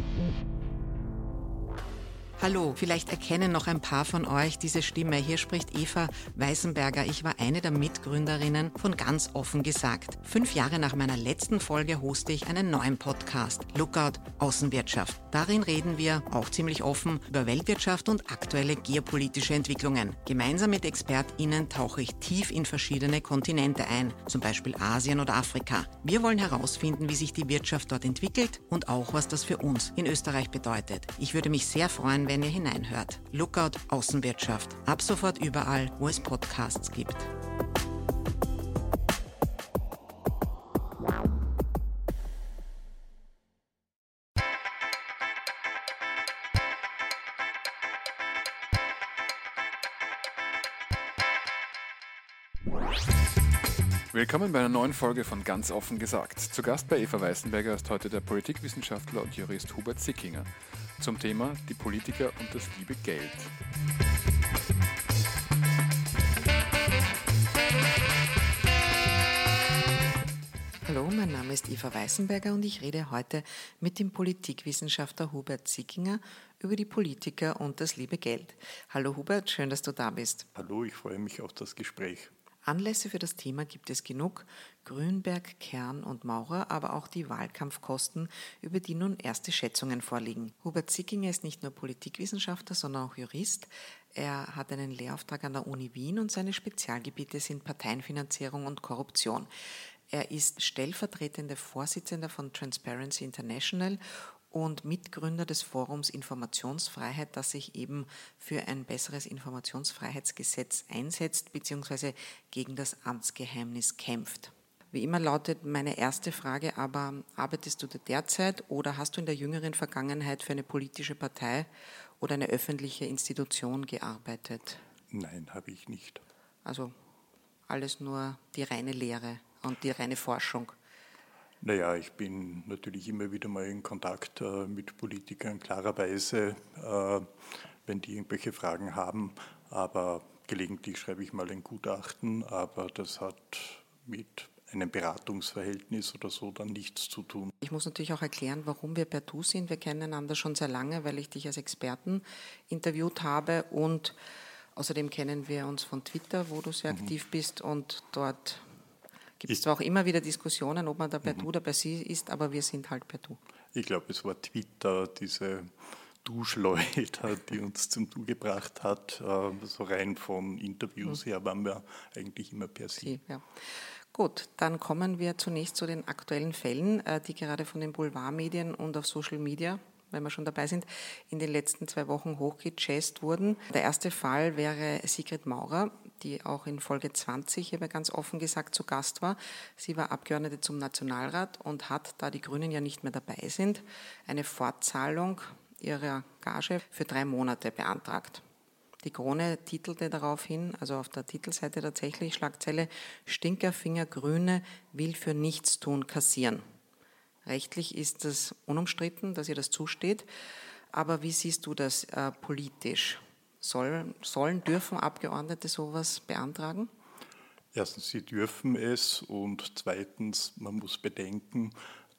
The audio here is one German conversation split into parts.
Mm-hmm. Hallo, vielleicht erkennen noch ein paar von euch diese Stimme. Hier spricht Eva Weißenberger. Ich war eine der Mitgründerinnen von Ganz offen gesagt. Fünf Jahre nach meiner letzten Folge hoste ich einen neuen Podcast, Lookout Außenwirtschaft. Darin reden wir, auch ziemlich offen, über Weltwirtschaft und aktuelle geopolitische Entwicklungen. Gemeinsam mit ExpertInnen tauche ich tief in verschiedene Kontinente ein, zum Beispiel Asien oder Afrika. Wir wollen herausfinden, wie sich die Wirtschaft dort entwickelt und auch, was das für uns in Österreich bedeutet. Ich würde mich sehr freuen, wenn ihr hineinhört. Lookout Außenwirtschaft. Ab sofort überall, wo es Podcasts gibt. Willkommen bei einer neuen Folge von Ganz offen gesagt. Zu Gast bei Eva Weißenberger ist heute der Politikwissenschaftler und Jurist Hubert Sickinger zum Thema Die Politiker und das liebe Geld. Hallo, mein Name ist Eva Weißenberger und ich rede heute mit dem Politikwissenschaftler Hubert Sickinger über die Politiker und das liebe Geld. Hallo Hubert, schön, dass du da bist. Hallo, ich freue mich auf das Gespräch. Anlässe für das Thema gibt es genug. Grünberg, Kern und Maurer, aber auch die Wahlkampfkosten, über die nun erste Schätzungen vorliegen. Hubert Sickinger ist nicht nur Politikwissenschaftler, sondern auch Jurist. Er hat einen Lehrauftrag an der Uni Wien und seine Spezialgebiete sind Parteienfinanzierung und Korruption. Er ist stellvertretender Vorsitzender von Transparency International und Mitgründer des Forums Informationsfreiheit, das sich eben für ein besseres Informationsfreiheitsgesetz einsetzt bzw. gegen das Amtsgeheimnis kämpft. Wie immer lautet meine erste Frage aber, arbeitest du derzeit oder hast du in der jüngeren Vergangenheit für eine politische Partei oder eine öffentliche Institution gearbeitet? Nein, habe ich nicht. Also alles nur die reine Lehre und die reine Forschung. Naja, ich bin natürlich immer wieder mal in Kontakt äh, mit Politikern, klarerweise, äh, wenn die irgendwelche Fragen haben. Aber gelegentlich schreibe ich mal ein Gutachten, aber das hat mit einem Beratungsverhältnis oder so dann nichts zu tun. Ich muss natürlich auch erklären, warum wir per Du sind. Wir kennen einander schon sehr lange, weil ich dich als Experten interviewt habe und außerdem kennen wir uns von Twitter, wo du sehr mhm. aktiv bist und dort Gibt es zwar auch immer wieder Diskussionen, ob man da per mhm. Du oder per Sie ist, aber wir sind halt per Du. Ich glaube, es war Twitter, diese Du-Schleuder, die uns zum Du gebracht hat. Äh, so rein von Interviews mhm. her waren wir eigentlich immer per Sie. Sie ja. Gut, dann kommen wir zunächst zu den aktuellen Fällen, äh, die gerade von den Boulevardmedien und auf Social Media wenn wir schon dabei sind, in den letzten zwei Wochen hochgechased wurden. Der erste Fall wäre Sigrid Maurer die auch in Folge 20 hier bei ganz offen gesagt zu Gast war. Sie war Abgeordnete zum Nationalrat und hat, da die Grünen ja nicht mehr dabei sind, eine Fortzahlung ihrer Gage für drei Monate beantragt. Die Krone titelte daraufhin, also auf der Titelseite tatsächlich, Schlagzeile Stinkerfinger Grüne will für Nichtstun kassieren. Rechtlich ist es unumstritten, dass ihr das zusteht. Aber wie siehst du das äh, politisch? Soll, sollen, dürfen Abgeordnete sowas beantragen? Erstens, sie dürfen es und zweitens, man muss bedenken,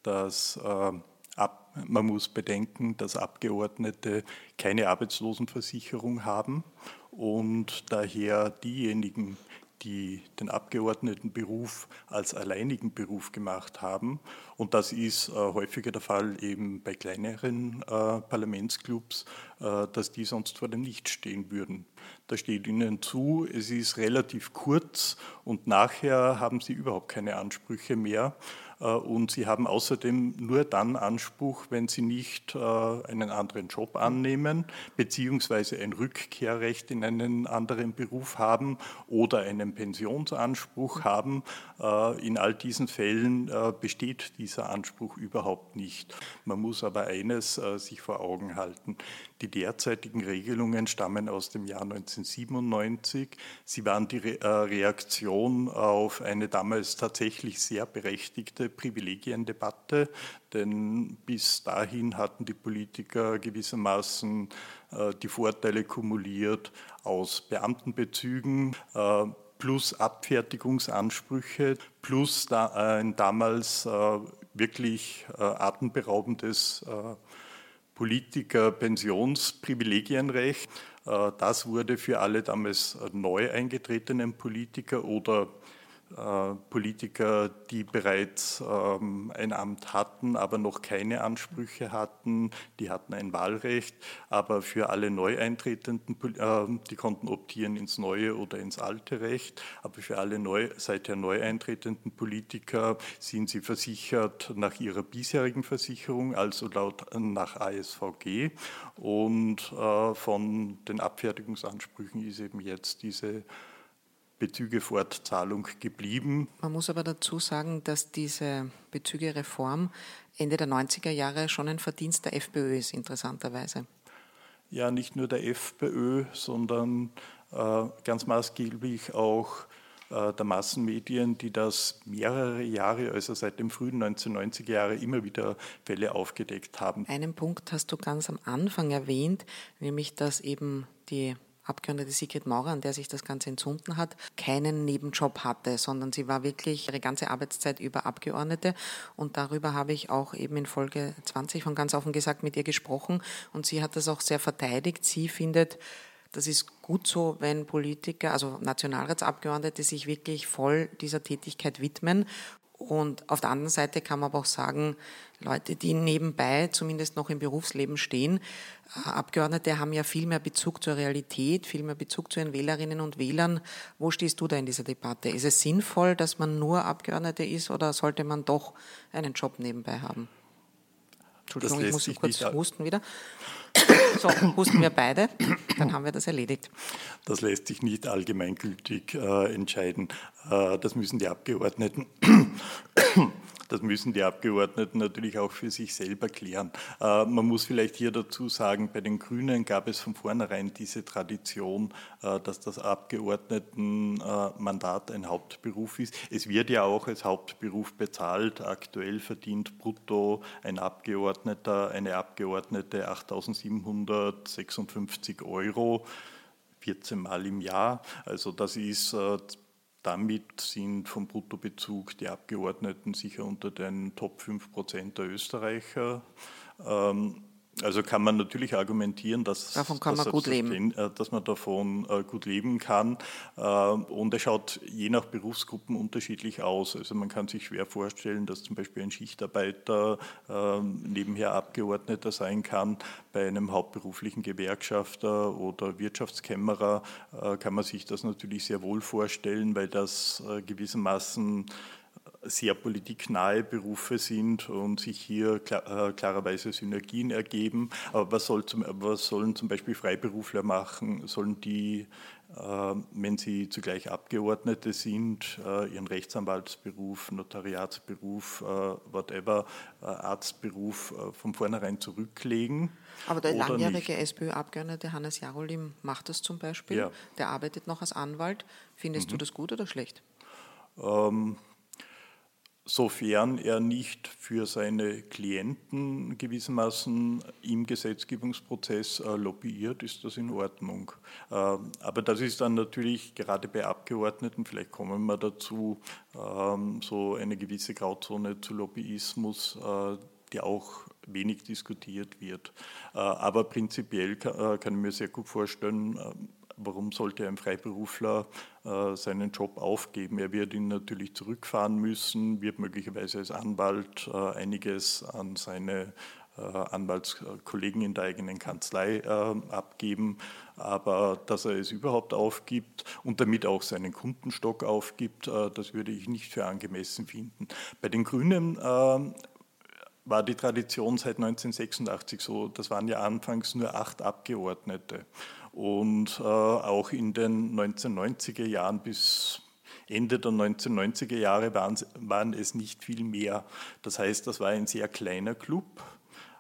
dass äh, ab, man muss bedenken, dass Abgeordnete keine Arbeitslosenversicherung haben und daher diejenigen, die den Abgeordnetenberuf als alleinigen Beruf gemacht haben. Und das ist äh, häufiger der Fall eben bei kleineren äh, Parlamentsclubs, äh, dass die sonst vor dem Nichts stehen würden. Da steht ihnen zu, es ist relativ kurz und nachher haben sie überhaupt keine Ansprüche mehr. Äh, und sie haben außerdem nur dann Anspruch, wenn sie nicht äh, einen anderen Job annehmen, beziehungsweise ein Rückkehrrecht in einen anderen Beruf haben oder einen Pensionsanspruch haben. Äh, in all diesen Fällen besteht dieser Anspruch überhaupt nicht. Man muss aber eines sich vor Augen halten. Die derzeitigen Regelungen stammen aus dem Jahr 1997. Sie waren die Reaktion auf eine damals tatsächlich sehr berechtigte Privilegiendebatte, denn bis dahin hatten die Politiker gewissermaßen äh, die Vorteile kumuliert aus Beamtenbezügen äh, plus Abfertigungsansprüche plus ein damals äh, wirklich atemberaubendes Politiker-Pensionsprivilegienrecht. Das wurde für alle damals neu eingetretenen Politiker oder äh, Politiker, die bereits ähm, ein Amt hatten, aber noch keine Ansprüche hatten, die hatten ein Wahlrecht, aber für alle Neueintretenden, äh, die konnten optieren ins neue oder ins alte Recht, aber für alle neu, seither neu eintretenden Politiker sind sie versichert nach ihrer bisherigen Versicherung, also laut nach ASVG und äh, von den Abfertigungsansprüchen ist eben jetzt diese Bezügefortzahlung geblieben. Man muss aber dazu sagen, dass diese Bezügereform Ende der 90er Jahre schon ein Verdienst der FPÖ ist, interessanterweise. Ja, nicht nur der FPÖ, sondern äh, ganz maßgeblich auch äh, der Massenmedien, die das mehrere Jahre, also seit dem frühen 1990er Jahre, immer wieder Fälle aufgedeckt haben. Einen Punkt hast du ganz am Anfang erwähnt, nämlich dass eben die Abgeordnete Sigrid Maurer, an der sich das Ganze entzunden hat, keinen Nebenjob hatte, sondern sie war wirklich ihre ganze Arbeitszeit über Abgeordnete. Und darüber habe ich auch eben in Folge 20 von ganz offen gesagt mit ihr gesprochen. Und sie hat das auch sehr verteidigt. Sie findet, das ist gut so, wenn Politiker, also Nationalratsabgeordnete sich wirklich voll dieser Tätigkeit widmen und auf der anderen Seite kann man aber auch sagen, Leute, die nebenbei zumindest noch im Berufsleben stehen, äh, Abgeordnete haben ja viel mehr Bezug zur Realität, viel mehr Bezug zu ihren Wählerinnen und Wählern. Wo stehst du da in dieser Debatte? Ist es sinnvoll, dass man nur Abgeordnete ist oder sollte man doch einen Job nebenbei haben? Entschuldigung, ich muss kurz husten wieder. So, husten wir beide, dann haben wir das erledigt. Das lässt sich nicht allgemeingültig äh, entscheiden. Äh, das müssen die Abgeordneten das müssen die Abgeordneten natürlich auch für sich selber klären. Äh, man muss vielleicht hier dazu sagen, bei den Grünen gab es von vornherein diese Tradition, äh, dass das Abgeordnetenmandat ein Hauptberuf ist. Es wird ja auch als Hauptberuf bezahlt. Aktuell verdient brutto ein Abgeordneter, eine Abgeordnete 8.756 Euro. 14 Mal im Jahr. Also das ist äh, damit sind vom Bruttobezug die Abgeordneten sicher unter den Top 5 Prozent der Österreicher. Ähm, also kann man natürlich argumentieren, dass, davon kann dass, man gut leben. Äh, dass man davon äh, gut leben kann. Äh, und es schaut je nach Berufsgruppen unterschiedlich aus. Also man kann sich schwer vorstellen, dass zum Beispiel ein Schichtarbeiter nebenher Abgeordneter sein kann. Bei einem hauptberuflichen Gewerkschafter oder Wirtschaftskämmerer kann man sich das natürlich sehr wohl vorstellen, weil das gewissermaßen sehr politiknahe Berufe sind und sich hier klar, äh, klarerweise Synergien ergeben. Aber was, soll zum, was sollen zum Beispiel Freiberufler machen? Sollen die, äh, wenn sie zugleich Abgeordnete sind, äh, ihren Rechtsanwaltsberuf, Notariatsberuf, äh, whatever, äh, Arztberuf äh, von vornherein zurücklegen? Aber der langjährige SPÖ-Abgeordnete Hannes Jarolim macht das zum Beispiel. Ja. Der arbeitet noch als Anwalt. Findest mhm. du das gut oder schlecht? Ähm, sofern er nicht für seine Klienten gewissermaßen im Gesetzgebungsprozess äh, lobbyiert, ist das in Ordnung. Äh, aber das ist dann natürlich gerade bei Abgeordneten, vielleicht kommen wir dazu, ähm, so eine gewisse Grauzone zu Lobbyismus, äh, die auch wenig diskutiert wird. Aber prinzipiell kann ich mir sehr gut vorstellen, warum sollte ein Freiberufler äh, seinen Job aufgeben? Er wird ihn natürlich zurückfahren müssen, wird möglicherweise als Anwalt äh, einiges an seine äh, Anwaltskollegen in der eigenen Kanzlei abgeben, aber dass er es überhaupt aufgibt und damit auch seinen Kundenstock aufgibt, das würde ich nicht für angemessen finden. Bei den Grünen war die Tradition seit 1986 so, das waren ja anfangs nur acht Abgeordnete. Und äh, auch in den 1990er Jahren bis Ende der 1990er Jahre waren, waren es nicht viel mehr. Das heißt, das war ein sehr kleiner Club.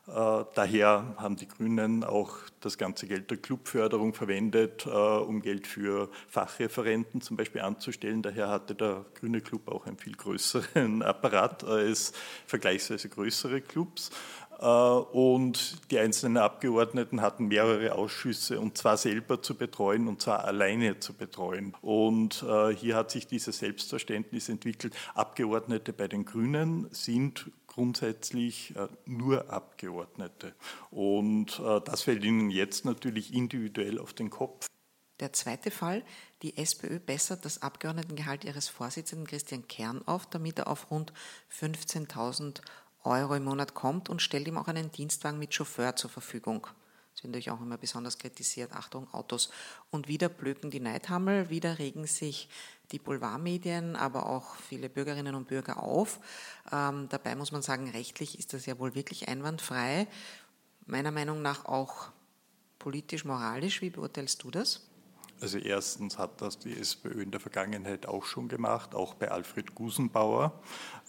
Äh, daher haben die Grünen auch das ganze Geld der Clubförderung verwendet, äh, um Geld für Fachreferenten zum Beispiel anzustellen. Daher hatte der Grüne Club auch einen viel größeren Apparat als vergleichsweise größere Clubs. Und die einzelnen Abgeordneten hatten mehrere Ausschüsse und zwar selber zu betreuen und zwar alleine zu betreuen. Und hier hat sich dieses Selbstverständnis entwickelt. Abgeordnete bei den Grünen sind grundsätzlich äh, nur Abgeordnete. Und äh, das fällt Ihnen jetzt natürlich individuell auf den Kopf. Der zweite Fall, die SPÖ bessert das Abgeordnetengehalt ihres Vorsitzenden Christian Kern auf, damit er auf rund 15.000 Euro im Monat kommt und stellt ihm auch einen Dienstwagen mit Chauffeur zur Verfügung. Das wird natürlich auch immer besonders kritisiert. Achtung, Autos. Und wieder blöken die Neidhammel, wieder regen sich die Boulevardmedien, aber auch viele Bürgerinnen und Bürger auf. Ähm, dabei muss man sagen, rechtlich ist das ja wohl wirklich einwandfrei. Meiner Meinung nach auch politisch, moralisch. Wie beurteilst du das? Also erstens hat das die SPÖ in der Vergangenheit auch schon gemacht, auch bei Alfred Gusenbauer.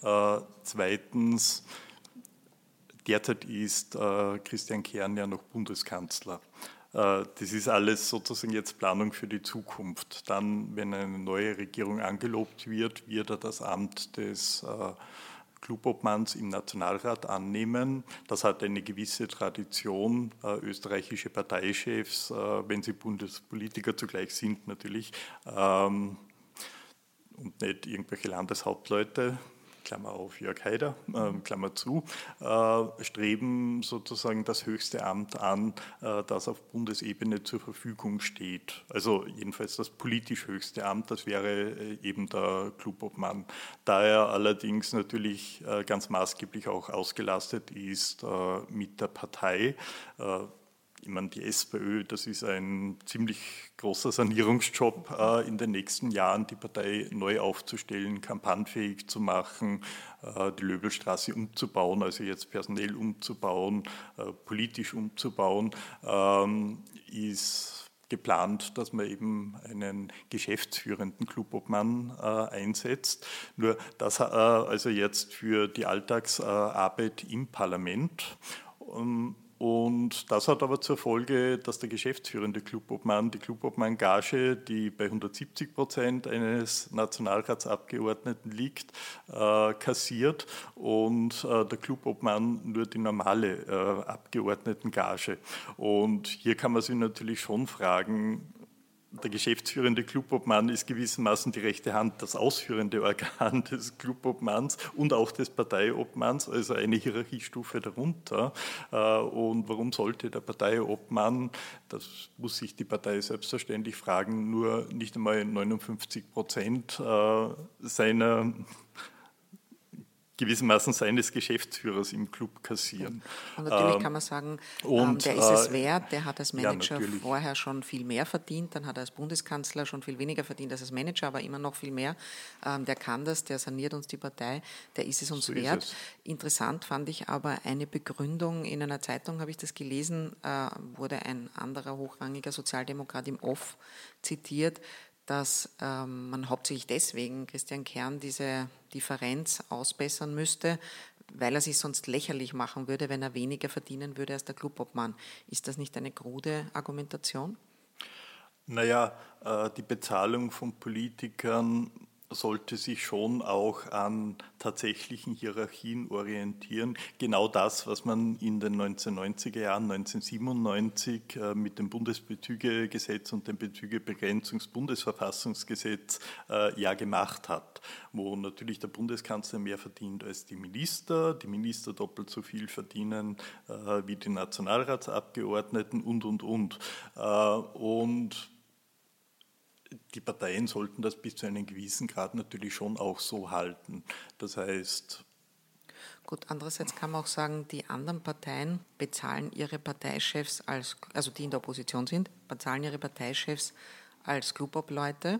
Äh, zweitens, derzeit ist äh, Christian Kern ja noch Bundeskanzler. Äh, das ist alles sozusagen jetzt Planung für die Zukunft. Dann, wenn eine neue Regierung angelobt wird, wird er das Amt des äh, Clubobmanns im Nationalrat annehmen. Das hat eine gewisse Tradition. Äh, österreichische Parteichefs, wenn sie Bundespolitiker zugleich sind, natürlich, ähm, und nicht irgendwelche Landeshauptleute, Klammer auf Jörg Haider, äh, Klammer zu, äh, streben sozusagen das höchste Amt an, äh, das auf Bundesebene zur Verfügung steht. Also jedenfalls das politisch höchste Amt, das wäre äh, eben der Clubobmann. Da er allerdings natürlich äh, ganz maßgeblich auch ausgelastet ist äh, mit der Partei, ich meine, die SPÖ, das ist ein ziemlich großer Sanierungsjob äh, in den nächsten Jahren, die Partei neu aufzustellen, kampagnenfähig zu machen, äh, die Löbelstraße umzubauen, also jetzt personell umzubauen, äh, politisch umzubauen, ähm, ist geplant, dass man eben einen geschäftsführenden Clubobmann äh, einsetzt. Nur das äh, also jetzt für die Alltagsarbeit im Parlament. Um, und das hat aber zur Folge, dass der geschäftsführende Clubobmann die Clubobmann-Gage, die bei 170 Prozent eines Nationalratsabgeordneten liegt, äh, kassiert und äh, der Clubobmann nur die normale äh, Abgeordnetengage. Und hier kann man sich natürlich schon fragen, der geschäftsführende Clubobmann ist gewissermaßen die rechte Hand, das ausführende Organ des Clubobmanns und auch des Parteiobmanns, also eine Hierarchiestufe darunter. Äh, und warum sollte der Parteiobmann, das muss sich die Partei selbstverständlich fragen, nur nicht einmal 59 Prozent äh, seiner gewissermaßen seines Geschäftsführers im Club kassieren. Und natürlich ähm, kann man sagen, und, ähm, der ist es äh, wert, der hat als Manager ja, vorher schon viel mehr verdient, dann hat er als Bundeskanzler schon viel weniger verdient als als Manager, aber immer noch viel mehr. Ähm, der kann das, der saniert uns die Partei, der ist es uns so wert. Es. Interessant fand ich aber eine Begründung, in einer Zeitung habe ich das gelesen, äh, wurde ein anderer hochrangiger Sozialdemokrat im Off zitiert, dass ähm, man hauptsächlich deswegen Christian Kern diese Differenz ausbessern müsste, weil er sich sonst lächerlich machen würde, wenn er weniger verdienen würde als der Clubobmann. Ist das nicht eine krude Argumentation? Naja, äh, die Bezahlung von Politikern sollte sich schon auch an tatsächlichen Hierarchien orientieren. Genau das, was man in den 1990er Jahren, 1997 äh, mit dem Bundesbezügegesetz und dem Bezügebegrenzungsbundesverfassungsgesetz äh, ja gemacht hat, wo natürlich der Bundeskanzler mehr verdient als die Minister, die Minister doppelt so viel verdienen äh, wie die Nationalratsabgeordneten und, und, und. Und die Parteien sollten das bis zu einem gewissen Grad natürlich schon auch so halten. Das heißt. Gut, andererseits kann man auch sagen, die anderen Parteien bezahlen ihre Parteichefs als, also die in der Opposition sind, bezahlen ihre Parteichefs als Clubobleute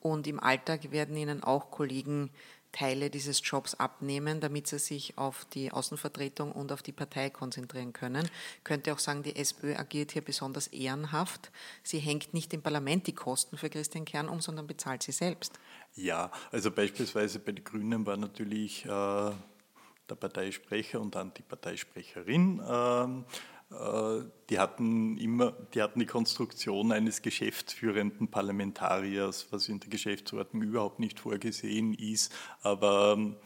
und im Alltag werden ihnen auch Kollegen Teile dieses Jobs abnehmen, damit sie sich auf die Außenvertretung und auf die Partei konzentrieren können. Ich könnte auch sagen, die SPÖ agiert hier besonders ehrenhaft. Sie hängt nicht im Parlament die Kosten für Christian Kern um, sondern bezahlt sie selbst. Ja, also beispielsweise bei den Grünen war natürlich äh, der Parteisprecher und dann die Parteisprecherin. Äh, äh, die hatten immer, die hatten die Konstruktion eines geschäftsführenden Parlamentariers, was in der Geschäftsordnung überhaupt nicht vorgesehen ist. Aber ähm,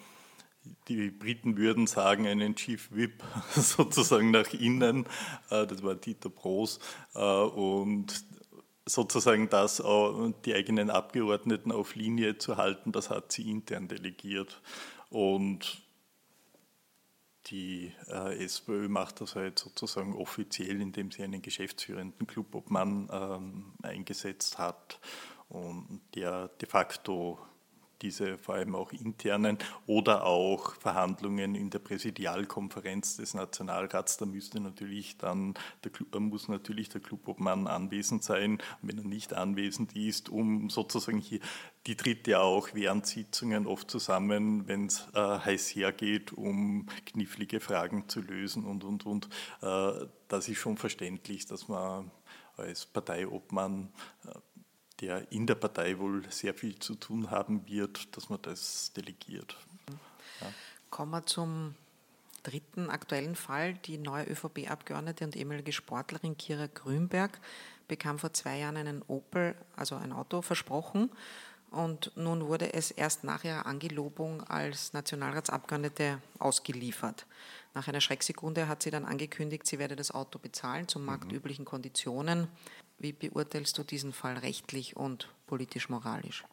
die Briten würden sagen, einen Chief Whip sozusagen nach innen. Äh, das war Dieter Bros. Äh, und sozusagen das, die eigenen Abgeordneten auf Linie zu halten, das hat sie intern delegiert. Und die äh, SPÖ macht das halt sozusagen offiziell, indem sie einen geschäftsführenden Clubobmann ähm, eingesetzt hat und der de facto diese vor allem auch internen oder auch Verhandlungen in der Präsidialkonferenz des Nationalrats, da müsste natürlich dann der Club, muss natürlich der Clubobmann anwesend sein, wenn er nicht anwesend ist, um sozusagen hier, die tritt ja auch während Sitzungen oft zusammen, wenn es äh, heiß hergeht, um knifflige Fragen zu lösen und und und. Äh, das ist schon verständlich, dass man als Parteiobmann äh, der in der Partei wohl sehr viel zu tun haben wird, dass man das delegiert. Ja. Kommen wir zum dritten aktuellen Fall. Die neue ÖVP-Abgeordnete und ehemalige Sportlerin Kira Grünberg bekam vor zwei Jahren einen Opel, also ein Auto, versprochen. Und nun wurde es erst nach ihrer Angelobung als Nationalratsabgeordnete ausgeliefert. Nach einer Schrecksekunde hat sie dann angekündigt, sie werde das Auto bezahlen zu marktüblichen Konditionen. Wie beurteilst du diesen Fall rechtlich und politisch-moralisch?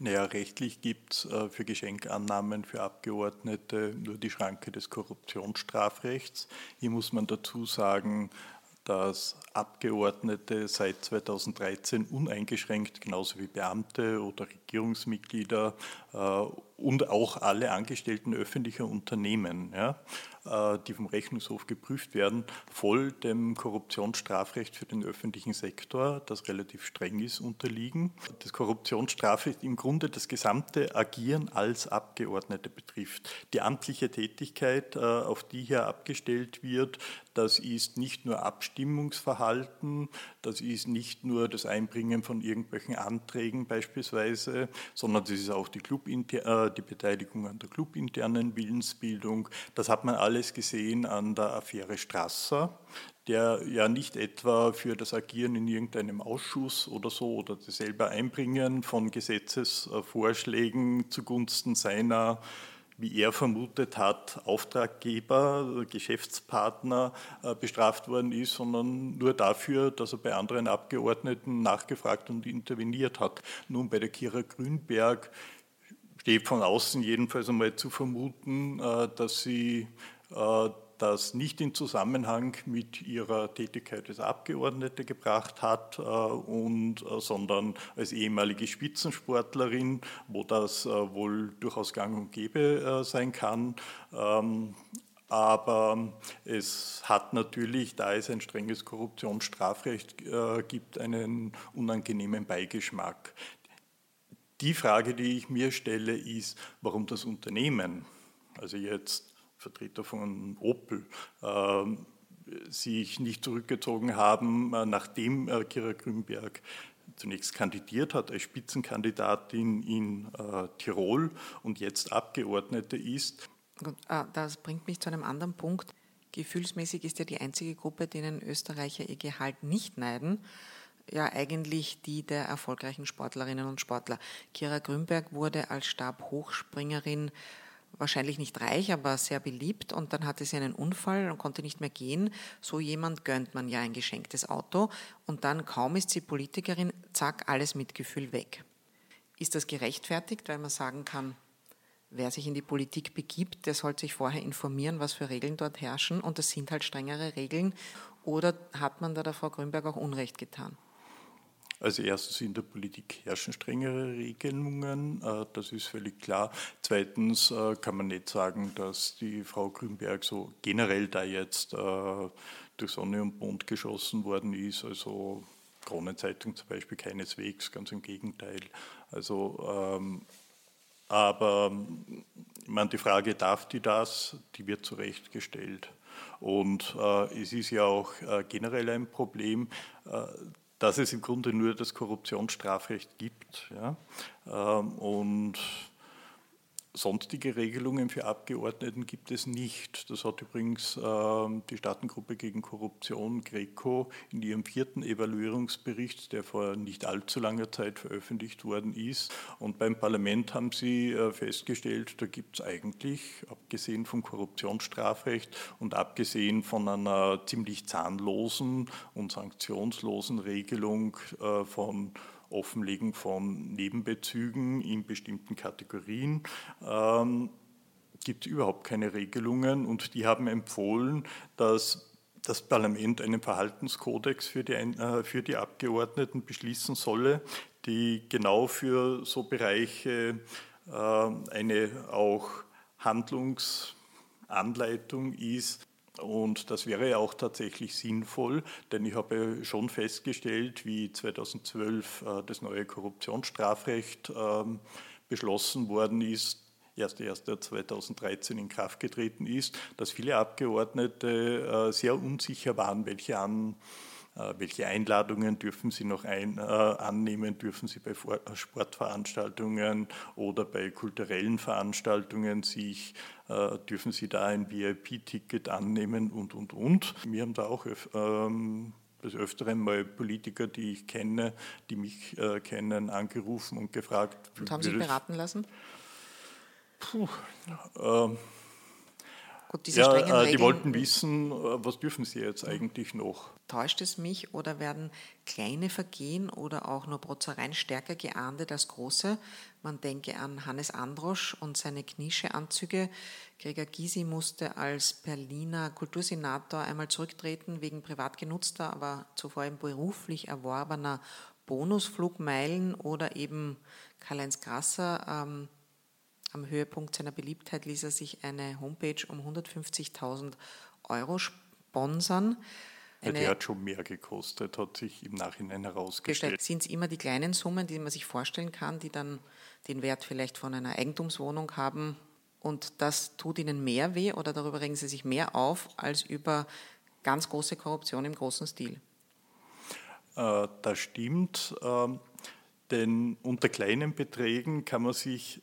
Naja, rechtlich gibt es äh, für Geschenkannahmen für Abgeordnete nur die Schranke des Korruptionsstrafrechts. Hier muss man dazu sagen, dass Abgeordnete seit 2013 uneingeschränkt, genauso wie Beamte oder Regierungsmitglieder äh, und auch alle Angestellten öffentlicher Unternehmen, ja, die vom Rechnungshof geprüft werden, voll dem Korruptionsstrafrecht für den öffentlichen Sektor, das relativ streng ist, unterliegen. Das Korruptionsstrafrecht im Grunde das gesamte Agieren als Abgeordnete betrifft. Die amtliche Tätigkeit, äh, auf die hier abgestellt wird, das ist nicht nur Abstimmungsverhalten, das ist nicht nur das Einbringen von irgendwelchen Anträgen beispielsweise, sondern das ist auch die, äh, die Beteiligung an der clubinternen Willensbildung. Das hat man alles gesehen an der Affäre Strasser, der ja nicht etwa für das Agieren in irgendeinem Ausschuss oder so oder das selber Einbringen von Gesetzesvorschlägen zugunsten seiner wie er vermutet hat, Auftraggeber, Geschäftspartner äh, bestraft worden ist, sondern nur dafür, dass er bei anderen Abgeordneten nachgefragt und interveniert hat. Nun bei der Kira Grünberg steht von außen jedenfalls einmal zu vermuten, äh, dass sie das nicht in Zusammenhang mit ihrer Tätigkeit als Abgeordnete gebracht hat, äh, und, äh, sondern als ehemalige Spitzensportlerin, wo das äh, wohl durchaus gang und gäbe sein kann. Ähm, aber es hat natürlich, da es ein strenges Korruptionsstrafrecht gibt, einen unangenehmen Beigeschmack. Die Frage, die ich mir stelle, ist, warum das Unternehmen, also jetzt Vertreter von Opel, ähm, sich nicht zurückgezogen haben, äh, nachdem äh, Kira Grünberg zunächst kandidiert hat als Spitzenkandidatin in äh, Tirol und jetzt Abgeordnete ist. Das bringt mich zu einem anderen Punkt. Gefühlsmäßig ist ja die einzige Gruppe, denen Österreicher ihr Gehalt nicht neiden, ja eigentlich die der erfolgreichen Sportlerinnen und Sportler. Kira Grünberg wurde als Stabhochspringerin wahrscheinlich nicht reich, aber sehr beliebt und dann hatte sie einen Unfall und konnte nicht mehr gehen. So jemand gönnt man ja ein geschenktes Auto und dann kaum ist sie Politikerin, zack, alles Mitgefühl weg. Ist das gerechtfertigt, weil man sagen kann, wer sich in die Politik begibt, der sollte sich vorher informieren, was für Regeln dort herrschen und das sind halt strengere Regeln oder hat man da der Frau Grünberg auch Unrecht getan? Also erstens in der Politik herrschen strengere Regelungen, äh, das ist völlig klar. Zweitens äh, kann man nicht sagen, dass die Frau Grünberg so generell da jetzt äh, durch Sonne und Mond geschossen worden ist. Also Kronenzeitung zum Beispiel keineswegs, ganz im Gegenteil. Also ähm, aber ich meine, die Frage, darf die das, die wird zu Recht gestellt. Und äh, es ist ja auch äh, generell ein Problem, äh, dass es im Grunde nur das Korruptionsstrafrecht gibt. Ja? Ähm, und Sonstige Regelungen für Abgeordneten gibt es nicht. Das hat übrigens äh, die Staatengruppe gegen Korruption, GRECO, in ihrem vierten Evaluierungsbericht, der vor nicht allzu langer Zeit veröffentlicht worden ist. Und beim Parlament haben sie äh, festgestellt, da gibt es eigentlich, abgesehen vom Korruptionsstrafrecht und abgesehen von einer ziemlich zahnlosen und sanktionslosen Regelung äh, von Offenlegen von Nebenbezügen in bestimmten Kategorien. Ähm, gibt überhaupt keine Regelungen und die haben empfohlen, dass das Parlament einen Verhaltenskodex für die, äh, für die Abgeordneten beschließen solle, die genau für so Bereiche äh, eine auch Handlungsanleitung ist, und das wäre ja auch tatsächlich sinnvoll, denn ich habe schon festgestellt, wie 2012 äh, das neue Korruptionsstrafrecht ähm, beschlossen worden ist, 1.1.2013 in Kraft getreten ist, dass viele Abgeordnete äh, sehr unsicher waren, welche an äh, welche Einladungen dürfen Sie noch ein, äh, annehmen? Dürfen Sie bei Sportveranstaltungen oder bei kulturellen Veranstaltungen sich, äh, dürfen Sie da ein VIP-Ticket annehmen und, und, und? Wir haben da auch ähm, des Öfteren mal Politiker, die ich kenne, die mich äh, kennen, angerufen und gefragt. Und haben Sie beraten lassen? Puh, äh, Gut, diese ja, äh, die wollten wissen, äh, was dürfen sie jetzt eigentlich noch? Täuscht es mich oder werden kleine Vergehen oder auch nur Protzereien stärker geahndet als große? Man denke an Hannes Androsch und seine Knischeanzüge. Gregor Gysi musste als Berliner Kultursenator einmal zurücktreten wegen privat genutzter, aber zuvor eben beruflich erworbener Bonusflugmeilen oder eben Karl-Heinz Grasser. Ähm, am Höhepunkt seiner Beliebtheit ließ er sich eine Homepage um 150.000 Euro sponsern. Ja, die hat schon mehr gekostet, hat sich im Nachhinein herausgestellt. Sind es immer die kleinen Summen, die man sich vorstellen kann, die dann den Wert vielleicht von einer Eigentumswohnung haben und das tut ihnen mehr weh oder darüber regen sie sich mehr auf als über ganz große Korruption im großen Stil? Äh, das stimmt, äh, denn unter kleinen Beträgen kann man sich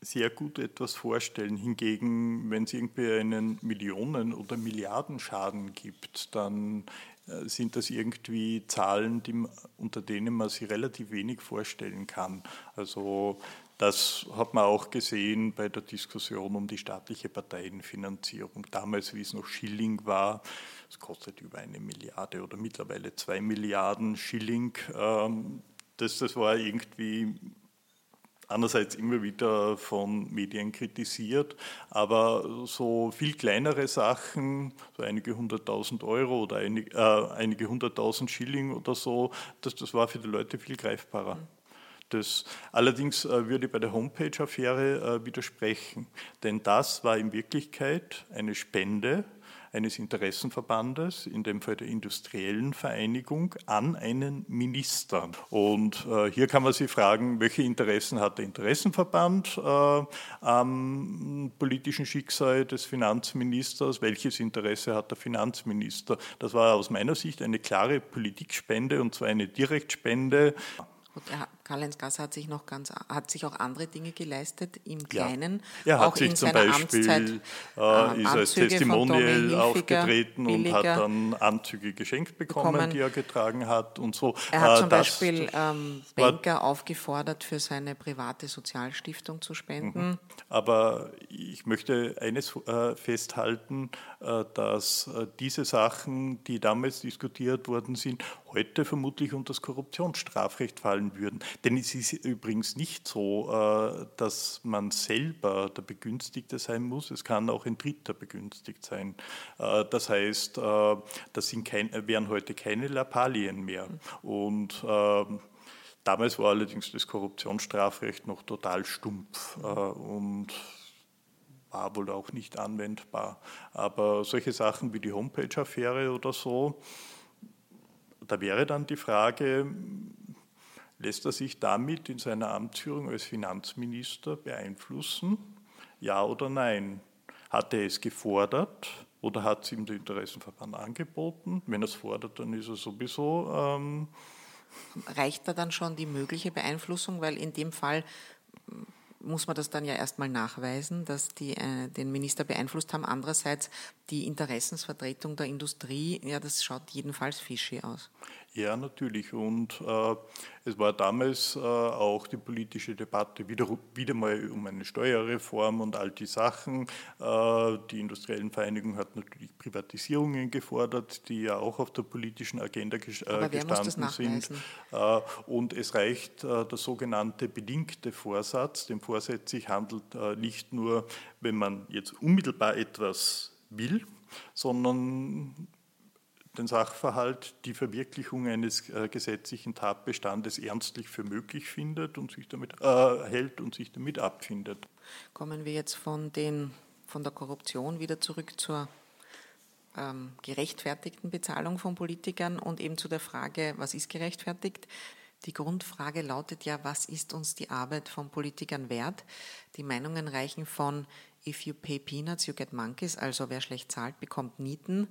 sehr gut etwas vorstellen. Hingegen, wenn es irgendwie einen Millionen- oder Milliardenschaden gibt, dann äh, sind das irgendwie Zahlen, die, unter denen man sich relativ wenig vorstellen kann. Also das hat man auch gesehen bei der Diskussion um die staatliche Parteienfinanzierung. Damals, wie es noch Schilling war, es kostet über eine Milliarde oder mittlerweile zwei Milliarden Schilling. Ähm, das, das war irgendwie andererseits immer wieder von Medien kritisiert, aber so viel kleinere Sachen, so einige hunderttausend Euro oder einige, äh, einige hunderttausend Schilling oder so, das, das war für die Leute viel greifbarer. Das, allerdings äh, würde bei der Homepage-Affäre äh, widersprechen, denn das war in Wirklichkeit eine Spende eines Interessenverbandes, in dem Fall der Industriellen Vereinigung, an einen Minister. Und äh, hier kann man sich fragen, welche Interessen hat der Interessenverband äh, am politischen Schicksal des Finanzministers, welches Interesse hat der Finanzminister. Das war aus meiner Sicht eine klare Politikspende und zwar eine Direktspende. Karl-Heinz Gasser hat sich noch ganz, hat sich auch andere Dinge geleistet im Kleinen. Ja. Er hat auch sich zum Beispiel Amtszeit, äh, ist als Testimonial aufgetreten und hat dann Anzüge geschenkt bekommen, bekommen, die er getragen hat und so. Er hat äh, zum Beispiel ähm, Banker aufgefordert, für seine private Sozialstiftung zu spenden. Mhm. Aber ich möchte eines äh, festhalten, äh, dass äh, diese Sachen, die damals diskutiert worden sind, heute vermutlich unter das Korruptionsstrafrecht fallen würden. Denn es ist übrigens nicht so, äh, dass man selber der Begünstigte sein muss. Es kann auch ein Dritter begünstigt sein. Das heißt, das sind kein, wären heute keine Lappalien mehr. Und Damals war allerdings das Korruptionsstrafrecht noch total stumpf und war wohl auch nicht anwendbar. Aber solche Sachen wie die Homepage-Affäre oder so, da wäre dann die Frage, lässt er sich damit in seiner Amtsführung als Finanzminister beeinflussen? Ja oder nein? Hat er es gefordert oder hat es ihm der Interessenverband angeboten? Wenn er es fordert, dann ist er sowieso. Ähm Reicht da dann schon die mögliche Beeinflussung? Weil in dem Fall muss man das dann ja erstmal nachweisen, dass die äh, den Minister beeinflusst haben. Andererseits die Interessensvertretung der Industrie, ja, das schaut jedenfalls fishy aus. Ja, natürlich. Und äh, es war damals äh, auch die politische Debatte wieder, wieder mal um eine Steuerreform und all die Sachen. Äh, die industriellen Vereinigung hat natürlich Privatisierungen gefordert, die ja auch auf der politischen Agenda ges äh, gestanden sind. Äh, und es reicht der sogenannte bedingte Vorsatz. Dem vorsätzlich handelt nicht nur, wenn man jetzt unmittelbar etwas will, sondern den Sachverhalt, die Verwirklichung eines äh, gesetzlichen Tatbestandes ernstlich für möglich findet und sich damit äh, hält und sich damit abfindet. Kommen wir jetzt von, den, von der Korruption wieder zurück zur ähm, gerechtfertigten Bezahlung von Politikern und eben zu der Frage, was ist gerechtfertigt? Die Grundfrage lautet ja, was ist uns die Arbeit von Politikern wert? Die Meinungen reichen von If you pay peanuts, you get monkeys, also wer schlecht zahlt, bekommt Nieten,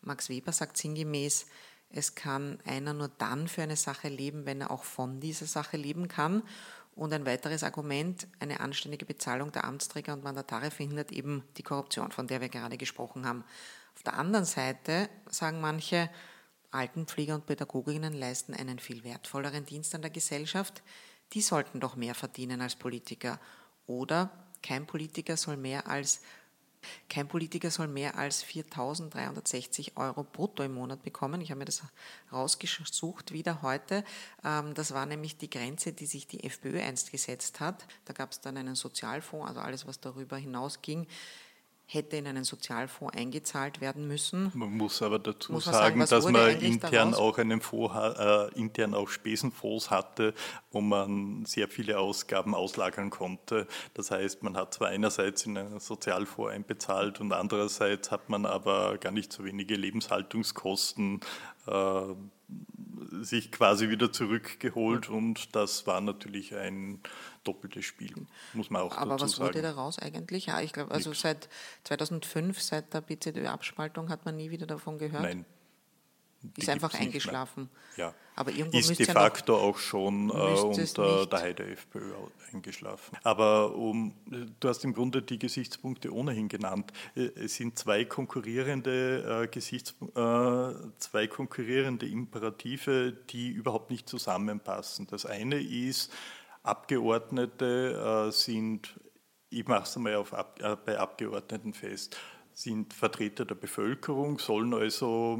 Max Weber sagt sinngemäß, es kann einer nur dann für eine Sache leben, wenn er auch von dieser Sache leben kann. Und ein weiteres Argument, eine anständige Bezahlung der Amtsträger und Mandatare verhindert eben die Korruption, von der wir gerade gesprochen haben. Auf der anderen Seite sagen manche, Altenpfleger und Pädagoginnen leisten einen viel wertvolleren Dienst an der Gesellschaft. Die sollten doch mehr verdienen als Politiker. Oder kein Politiker soll mehr als kein Politiker soll mehr als 4.360 Euro brutto im Monat bekommen. Ich habe mir das rausgesucht wieder heute. Ähm, das war nämlich die Grenze, die sich die FPÖ einst gesetzt hat. Da gab es dann einen Sozialfonds, also alles, was darüber hinausging hätte in einen Sozialfonds eingezahlt werden müssen. Man muss aber dazu muss sagen, sagen dass man intern daraus? auch einen Fonds, äh, intern auch Spesenfonds hatte, wo man sehr viele Ausgaben auslagern konnte. Das heißt, man hat zwar einerseits in einen Sozialfonds einbezahlt und andererseits hat man aber gar nicht so wenige Lebenshaltungskosten äh, sich quasi wieder zurückgeholt und das war natürlich ein doppeltes Spiel, muss man auch Aber dazu sagen. Aber was wurde daraus eigentlich? Ja, ich glaube, also Nix. seit 2005, seit der BZÖ-Abspaltung hat man nie wieder davon gehört. Nein, ist einfach eingeschlafen. Ja. Aber irgendwo ist de facto ja auch schon äh, unter der Heide FPÖ eingeschlafen. Aber um, du hast im Grunde die Gesichtspunkte ohnehin genannt. Äh, es sind zwei konkurrierende äh, Gesichts, äh, zwei konkurrierende Imperative, die überhaupt nicht zusammenpassen. Das eine ist, Abgeordnete äh, sind, ich mache es einmal auf, äh, bei Abgeordneten fest, sind Vertreter der Bevölkerung, sollen also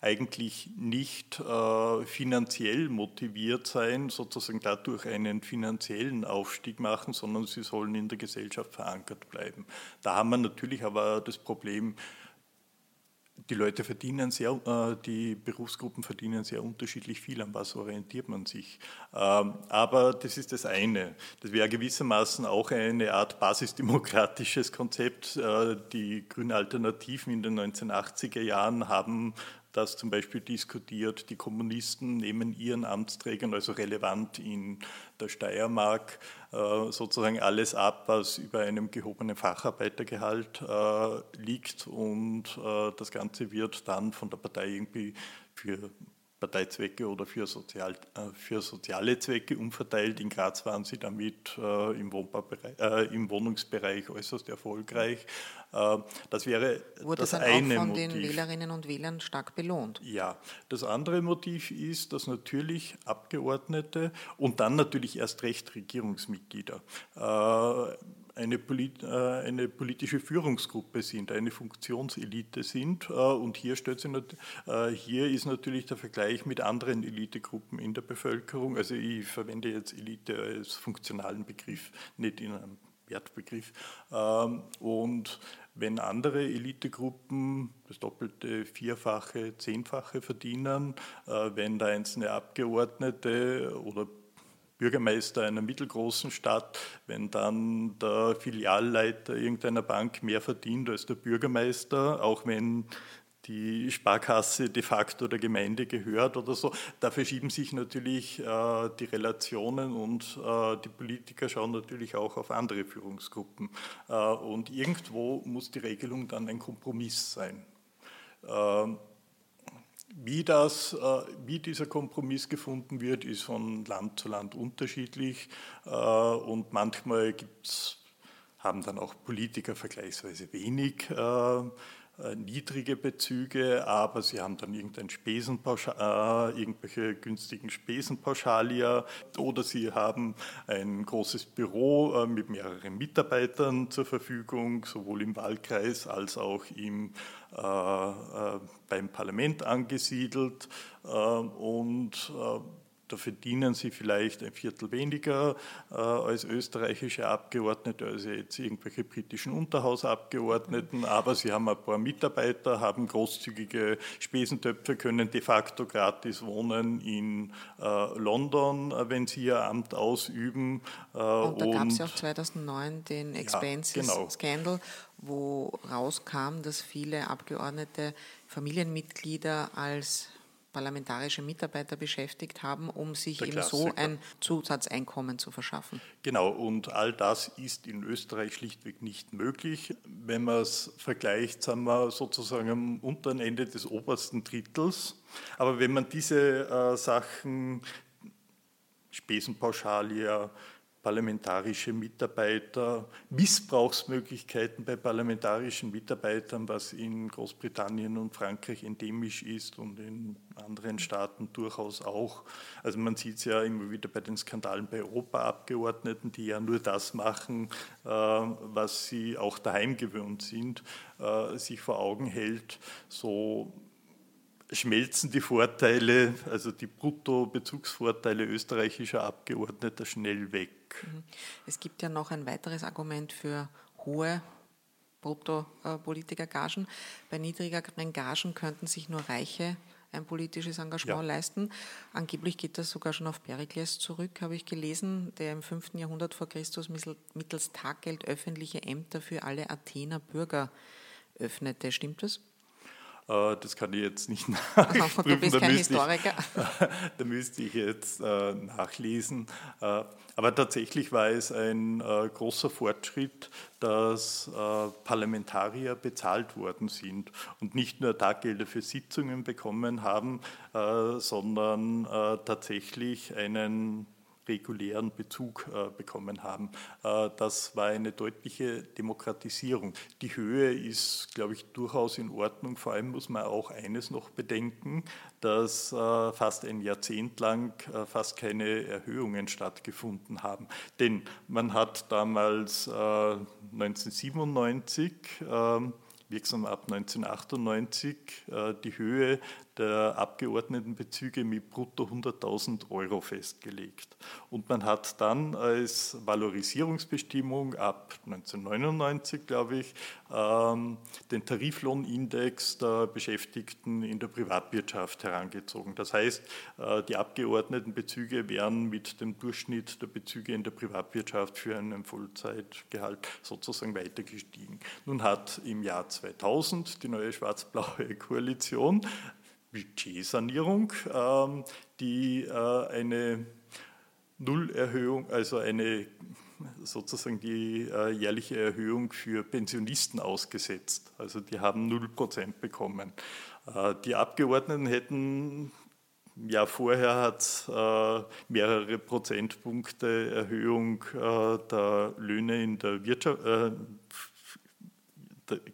eigentlich nicht äh, finanziell motiviert sein, sozusagen dadurch einen finanziellen Aufstieg machen, sondern sie sollen in der Gesellschaft verankert bleiben. Da haben wir natürlich aber das Problem, die Leute verdienen sehr, äh, die Berufsgruppen verdienen sehr unterschiedlich viel. An was orientiert man sich? Ähm, aber das ist das eine. Das wäre gewissermaßen auch eine Art basisdemokratisches Konzept. Äh, die grünen Alternativen in den 1980er Jahren haben das zum Beispiel diskutiert. Die Kommunisten nehmen ihren Amtsträgern, also relevant in der Steiermark, äh, sozusagen alles ab, was über einem gehobenen Facharbeitergehalt äh, liegt und äh, das Ganze wird dann von der Partei irgendwie für Parteizwecke oder für, Sozial, äh, für soziale Zwecke umverteilt. In Graz waren sie damit äh, im, äh, im, Wohnungsbereich äußerst erfolgreich. Äh, das wäre Wurde das dann eine auch von Motiv. den Wählerinnen und Wählern stark belohnt. Ja, das andere Motiv ist, dass natürlich Abgeordnete und dann natürlich erst recht Regierungsmitglieder äh, eine, polit, äh, eine, politische Führungsgruppe sind, eine Funktionselite sind. Äh, und hier, äh, hier ist natürlich der Vergleich mit anderen Elitegruppen in der Bevölkerung. Also ich verwende jetzt Elite als funktionalen Begriff, nicht in einem Wertbegriff. Ähm, und wenn andere Elitegruppen das doppelte, vierfache, zehnfache verdienen, wenn da einzelne Abgeordnete oder Bürgermeister einer mittelgroßen Stadt, wenn dann der Filialleiter irgendeiner Bank mehr verdient als der Bürgermeister, auch wenn die Sparkasse de facto der Gemeinde gehört oder so. Da verschieben sich natürlich äh, die Relationen und äh, die Politiker schauen natürlich auch auf andere Führungsgruppen. Äh, und irgendwo muss die Regelung dann ein Kompromiss sein. Wie, das, äh, wie dieser Kompromiss gefunden wird, ist von Land zu Land unterschiedlich. Äh, und manchmal gibt's, haben dann auch Politiker vergleichsweise wenig äh, niedrige Bezüge, aber sie haben dann irgendein äh, irgendwelche günstigen Spesenpauschalia oder sie haben ein großes Büro äh, mit mehreren Mitarbeitern zur Verfügung, sowohl im Wahlkreis als auch im, äh, äh beim Parlament angesiedelt. Und da verdienen sie vielleicht ein Viertel weniger äh, als österreichische Abgeordnete, also jetzt irgendwelche britischen Unterhausabgeordneten, aber sie haben ein paar Mitarbeiter, haben großzügige Spesentöpfe, können de facto gratis wohnen in äh, London, wenn sie ihr Amt ausüben. Äh, und da gab es ja auch 2009 den Expenses-Scandal, ja, genau. wo rauskam, dass viele Abgeordnete Familienmitglieder als parlamentarische Mitarbeiter beschäftigt haben, um sich eben so ein Zusatzeinkommen zu verschaffen. Genau, und all das ist in Österreich schlichtweg nicht möglich. Wenn man es vergleicht, sind wir sozusagen am unteren Ende des obersten Drittels. Aber wenn man diese äh, Sachen, Spesenpauschalier, parlamentarische Mitarbeiter, Missbrauchsmöglichkeiten bei parlamentarischen Mitarbeitern, was in Großbritannien und Frankreich endemisch ist und in anderen Staaten durchaus auch. Also man sieht es ja immer wieder bei den Skandalen bei Europaabgeordneten, die ja nur das machen, äh, was sie auch daheim gewöhnt sind, äh, sich vor Augen hält. So schmelzen die Vorteile, also die Bruttobezugsvorteile österreichischer Abgeordneter schnell weg. Mhm. Es gibt ja noch ein weiteres Argument für hohe Bruttopolitikergagen. Bei niedrigeren Gagen könnten sich nur Reiche ein politisches Engagement ja. leisten. Angeblich geht das sogar schon auf Perikles zurück, habe ich gelesen, der im 5. Jahrhundert vor Christus mittels Taggeld öffentliche Ämter für alle Athener Bürger öffnete. Stimmt das? Äh, das kann ich jetzt nicht nachprüfen. Du bist da kein Historiker. Ich, da müsste ich jetzt äh, nachlesen. Äh, aber tatsächlich war es ein großer Fortschritt, dass Parlamentarier bezahlt worden sind und nicht nur Taggelder für Sitzungen bekommen haben, sondern tatsächlich einen regulären Bezug äh, bekommen haben. Äh, das war eine deutliche Demokratisierung. Die Höhe ist, glaube ich, durchaus in Ordnung. Vor allem muss man auch eines noch bedenken, dass äh, fast ein Jahrzehnt lang fast keine Erhöhungen stattgefunden haben. Denn man hat damals 1997 wirksam ab 1998 äh, die Höhe der Abgeordnetenbezüge mit brutto 100.000 Euro festgelegt. Und man hat dann als Valorisierungsbestimmung ab 1999, glaube ich, ähm, den Tariflohnindex der Beschäftigten in der Privatwirtschaft herangezogen. Das heißt, äh, die Abgeordnetenbezüge wären mit dem Durchschnitt der Bezüge in der Privatwirtschaft für einen Vollzeitgehalt sozusagen weiter gestiegen. Nun hat im Jahr 2000 die neue schwarz-blaue Koalition Budgetsanierung, ähm, die äh, eine Nullerhöhung, also eine sozusagen die äh, jährliche Erhöhung für Pensionisten ausgesetzt. Also die haben 0% bekommen. Äh, die Abgeordneten hätten ja, vorher hat mehrere Prozentpunkte Erhöhung der Löhne in der Wirtschaft,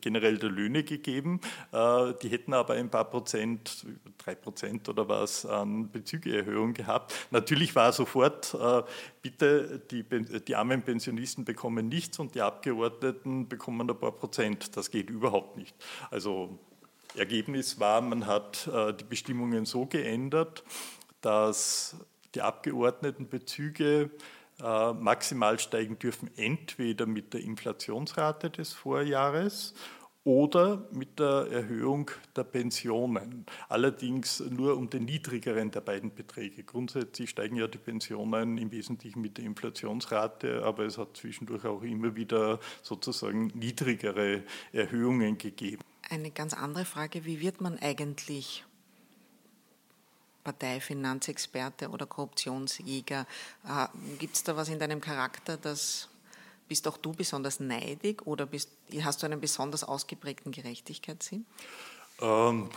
generell der Löhne gegeben. Äh, die hätten aber ein paar Prozent, drei Prozent oder was an Bezügeerhöhung gehabt. Natürlich war sofort, äh, bitte, die, die armen Pensionisten bekommen nichts und die Abgeordneten bekommen ein paar Prozent. Das geht überhaupt nicht. Also Ergebnis war, man hat äh, die Bestimmungen so geändert, dass die Abgeordnetenbezüge maximal steigen dürfen, entweder mit der Inflationsrate des Vorjahres oder mit der Erhöhung der Pensionen. Allerdings nur um den niedrigeren der beiden Beträge. Grundsätzlich steigen ja die Pensionen im Wesentlichen mit der Inflationsrate, aber es hat zwischendurch auch immer wieder sozusagen niedrigere Erhöhungen gegeben. Eine ganz andere Frage, wie wird man eigentlich Parteifinanzexperte oder Korruptionsjäger. Äh, Gibt es da was in deinem Charakter, das bist auch du besonders neidig oder bist, hast du einen besonders ausgeprägten Gerechtigkeitssinn? Ähm,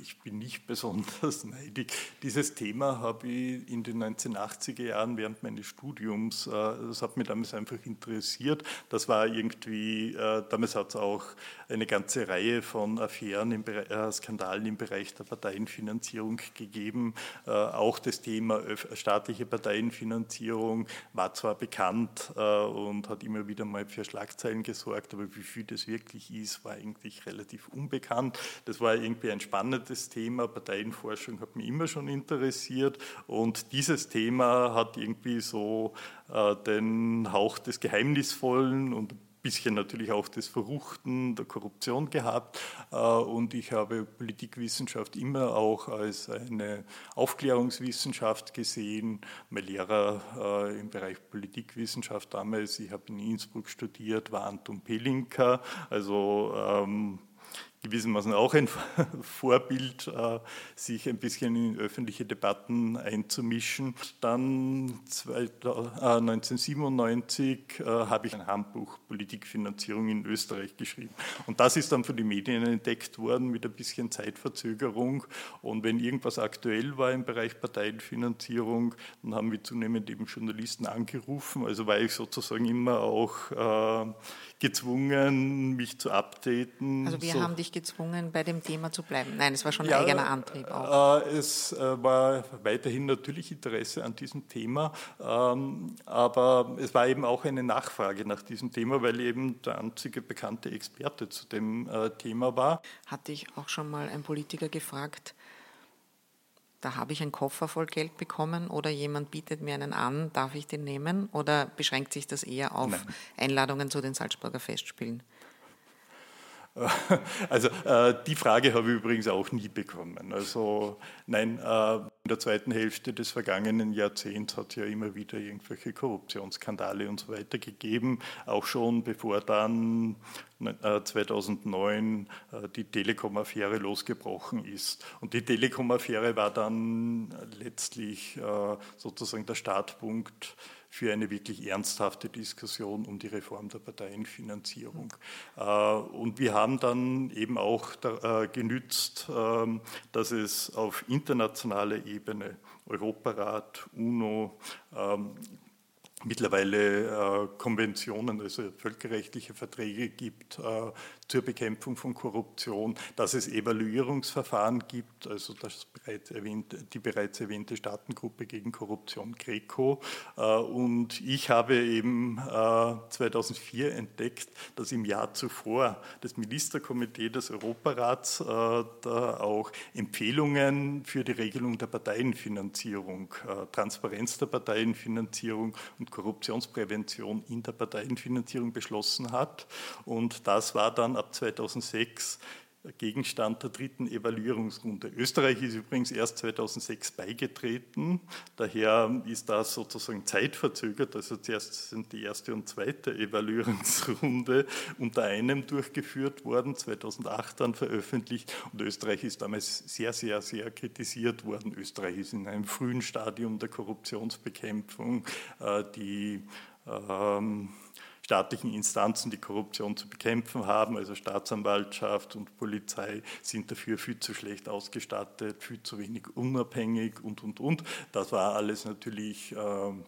ich bin nicht besonders neidig. Dieses Thema habe ich in den 1980er Jahren während meines Studiums, äh, das hat mich damals einfach interessiert. Das war irgendwie, äh, damals hat es auch eine ganze Reihe von Affären, im äh, Skandalen im Bereich der Parteienfinanzierung gegeben. Auch das Thema staatliche Parteienfinanzierung war zwar bekannt und hat immer wieder mal für Schlagzeilen gesorgt, aber wie viel das wirklich ist, war eigentlich relativ unbekannt. Das war irgendwie ein spannendes Thema. Parteienforschung hat mich immer schon interessiert und dieses Thema hat irgendwie so äh, den Hauch des Geheimnisvollen und ein bisschen natürlich auch des Verruchten, der Korruption gehabt. Äh, und ich habe Politikwissenschaft immer auch als eine Aufklärungswissenschaft gesehen. Mein Lehrer äh, im Bereich Politikwissenschaft damals, ich habe in Innsbruck studiert, war Anton Pelinka. Also ähm, gewissermaßen auch ein Vorbild, äh, sich ein bisschen in öffentliche Debatten einzumischen. Dann 1997 äh, äh, habe ich ein Handbuch Politikfinanzierung in Österreich geschrieben. Und das ist dann von den Medien entdeckt worden mit ein bisschen Zeitverzögerung. Und wenn irgendwas aktuell war im Bereich Parteienfinanzierung, dann haben wir zunehmend eben Journalisten angerufen. Also war ich sozusagen immer auch gezwungen, mich zu updaten. Also wir so. haben dich gezwungen, bei dem Thema zu bleiben. Nein, es war schon ja, eigener Antrieb auch. Äh, es äh, war weiterhin natürlich Interesse an diesem Thema, ähm, aber es war eben auch eine Nachfrage nach diesem Thema, weil eben der einzige bekannte Experte zu dem äh, Thema war. Hatte ich auch schon mal ein Politiker gefragt, da habe ich einen Koffer voll Geld bekommen oder jemand bietet mir einen an, darf ich den nehmen? Oder beschränkt sich das eher auf Nein. Einladungen zu den Salzburger Festspielen? Also äh, die Frage habe ich übrigens auch nie bekommen. Also nein, äh, in der zweiten Hälfte des vergangenen Jahrzehnts hat es ja immer wieder irgendwelche Korruptionsskandale und so weiter gegeben, auch schon bevor dann äh, 2009 äh, die Telekom-Affäre losgebrochen ist. Und die Telekom-Affäre war dann letztlich äh, sozusagen der Startpunkt für eine wirklich ernsthafte Diskussion um die Reform der Parteienfinanzierung. Äh, und wir haben dann eben auch äh, genützt, ähm, dass es auf internationaler Ebene, Europarat, UNO, ähm, mittlerweile äh, Konventionen, also völkerrechtliche Verträge gibt zur Bekämpfung von Korruption, dass es Evaluierungsverfahren gibt, also das bereits erwähnte, die bereits erwähnte Staatengruppe gegen Korruption GRECO. Äh, und ich habe eben 2004 äh, entdeckt, dass im Jahr zuvor das Ministerkomitee des Europarats äh, da auch Empfehlungen für die Regelung der Parteienfinanzierung, Transparenz der Parteienfinanzierung und Korruptionsprävention in der Parteienfinanzierung beschlossen hat. Und das war dann ab 2006 Gegenstand der dritten Evaluierungsrunde. Österreich ist übrigens erst 2006 beigetreten, daher ist das sozusagen zeitverzögert. Also zuerst sind die erste und zweite Evaluierungsrunde unter einem durchgeführt worden, 2008 dann veröffentlicht und Österreich ist damals sehr, sehr, sehr kritisiert worden. Österreich ist in einem frühen Stadium der Korruptionsbekämpfung. Äh, die ähm, staatlichen Instanzen, die Korruption zu bekämpfen haben, also Staatsanwaltschaft und Polizei, sind dafür viel zu schlecht ausgestattet, viel zu wenig unabhängig und, und, und. Das war alles natürlich ähm,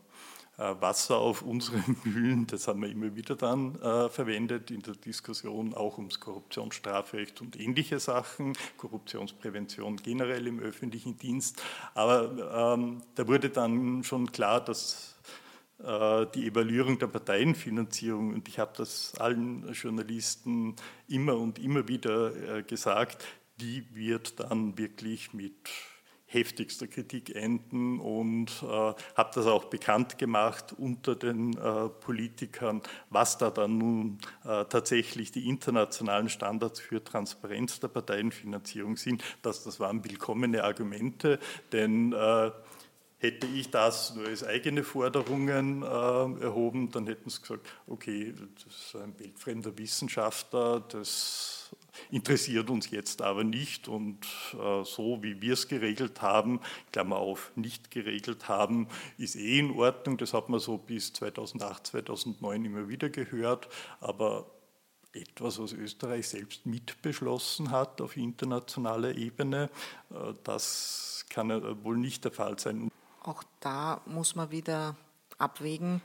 äh, Wasser auf unsere Mühlen, das haben wir immer wieder dann äh, verwendet in der Diskussion auch ums Korruptionsstrafrecht und ähnliche Sachen, Korruptionsprävention generell im öffentlichen Dienst. Aber ähm, da wurde dann schon klar, dass die Evaluierung der Parteienfinanzierung, und ich habe das allen Journalisten immer und immer wieder äh, gesagt, die wird dann wirklich mit heftigster Kritik enden und äh, habe das auch bekannt gemacht unter den äh, Politikern, was da dann nun äh, tatsächlich die internationalen Standards für Transparenz der Parteienfinanzierung sind. Das, das waren willkommene Argumente, denn äh, Hätte ich das nur als eigene Forderungen äh, erhoben, dann hätten sie gesagt, okay, das ist ein weltfremder Wissenschaftler, das interessiert uns jetzt aber nicht und äh, so wie wir es geregelt haben, Klammer auf, nicht geregelt haben, ist eh in Ordnung. Das hat man so bis 2008, 2009 immer wieder gehört, aber etwas, was Österreich selbst mitbeschlossen hat auf internationaler Ebene. Äh, das kann wohl nicht der Fall sein. Auch da muss man wieder abwägen,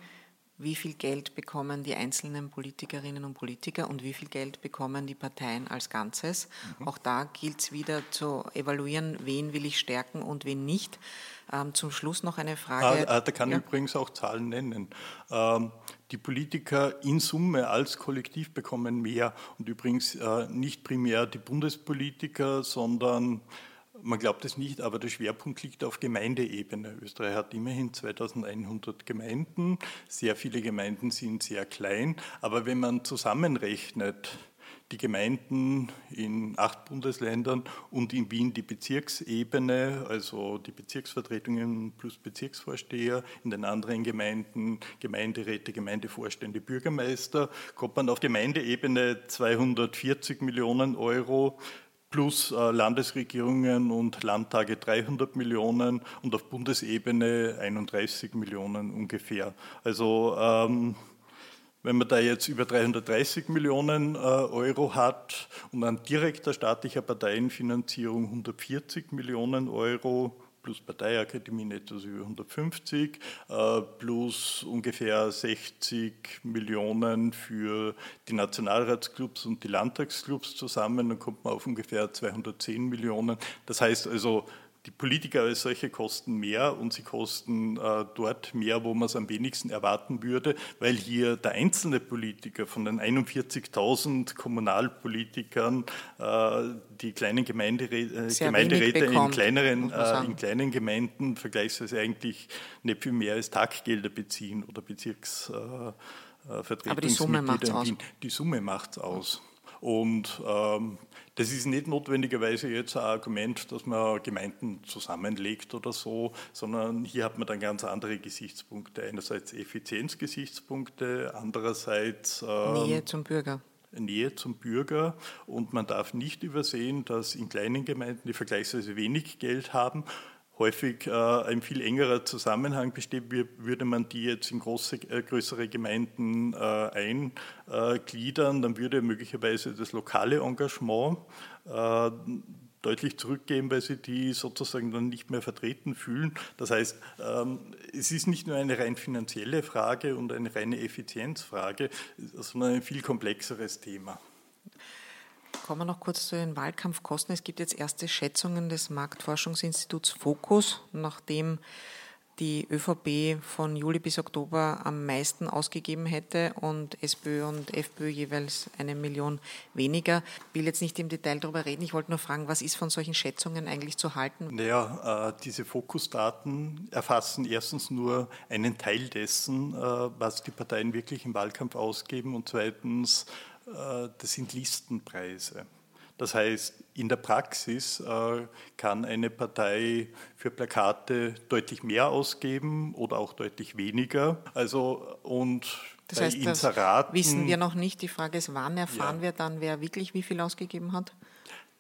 wie viel Geld bekommen die einzelnen Politikerinnen und Politiker und wie viel Geld bekommen die Parteien als Ganzes. Mhm. Auch da gilt es wieder zu evaluieren, wen will ich stärken und wen nicht. Ähm, zum Schluss noch eine Frage. Ah, ah da kann ja. ich übrigens auch Zahlen nennen. Ähm, die Politiker in Summe als Kollektiv bekommen mehr und übrigens äh, nicht primär die Bundespolitiker, sondern man glaubt es nicht, aber der Schwerpunkt liegt auf Gemeindeebene. Österreich hat immerhin 2100 Gemeinden. Sehr viele Gemeinden sind sehr klein. Aber wenn man zusammenrechnet, die Gemeinden in acht Bundesländern und in Wien die Bezirksebene, also die Bezirksvertretungen plus Bezirksvorsteher, in den anderen Gemeinden Gemeinderäte, Gemeindevorstände, Bürgermeister, kommt man auf Gemeindeebene 240 Millionen Euro plus äh, Landesregierungen und Landtage 300 Millionen und auf Bundesebene 31 Millionen ungefähr. Also ähm, wenn man da jetzt über 330 Millionen äh, Euro hat und an direkter staatlicher Parteienfinanzierung 140 Millionen Euro, plus Parteiakademie etwas über 150, äh, plus ungefähr 60 Millionen für die Nationalratsclubs und die Landtagsclubs zusammen, dann kommt man auf ungefähr 210 Millionen. Das heißt also, die Politiker als solche kosten mehr und sie kosten äh, dort mehr, wo man es am wenigsten erwarten würde, weil hier der einzelne Politiker von den 41.000 Kommunalpolitikern äh, die kleinen Gemeinderä äh, Gemeinderäte in kleineren, äh, in kleinen Gemeinden vergleichsweise eigentlich nicht viel mehr als Taggelder beziehen oder Bezirksvertretungsmitglieder. Aber die Summe macht es aus. Die Summe macht es aus. Und ähm, das ist nicht notwendigerweise jetzt ein Argument, dass man Gemeinden zusammenlegt oder so, sondern hier hat man dann ganz andere Gesichtspunkte. Einerseits Effizienzgesichtspunkte, andererseits ähm, Nähe zum Bürger. Nähe zum Bürger und man darf nicht übersehen, dass in kleinen Gemeinden, die vergleichsweise wenig Geld haben, häufig äh, ein viel engerer Zusammenhang besteht, würde man die jetzt in große, äh, größere Gemeinden äh, eingliedern, dann würde möglicherweise das lokale Engagement deutlich zurückgehen, weil sie die sozusagen dann nicht mehr vertreten fühlen. Das heißt, ähm, es ist nicht nur eine rein finanzielle Frage und eine reine Effizienzfrage, sondern ein viel komplexeres Thema. Kommen wir noch kurz zu den Wahlkampfkosten. Es gibt jetzt erste Schätzungen des Marktforschungsinstituts Focus, nachdem die ÖVP von Juli bis Oktober am meisten ausgegeben hätte und SPÖ und FPÖ jeweils eine Million weniger. Ich will jetzt nicht im Detail darüber reden. Ich wollte nur fragen, was ist von solchen Schätzungen eigentlich zu halten? Naja, äh, diese Fokusdaten erfassen erstens nur einen Teil dessen, äh, was die Parteien wirklich im Wahlkampf ausgeben und zweitens das sind Listenpreise. Das heißt, in der Praxis äh, kann eine Partei für Plakate deutlich mehr ausgeben oder auch deutlich weniger. Also und das bei heißt, Inseraten, wissen wir noch nicht. Die Frage ist, wann erfahren ja. wir dann, wer wirklich wie viel ausgegeben hat?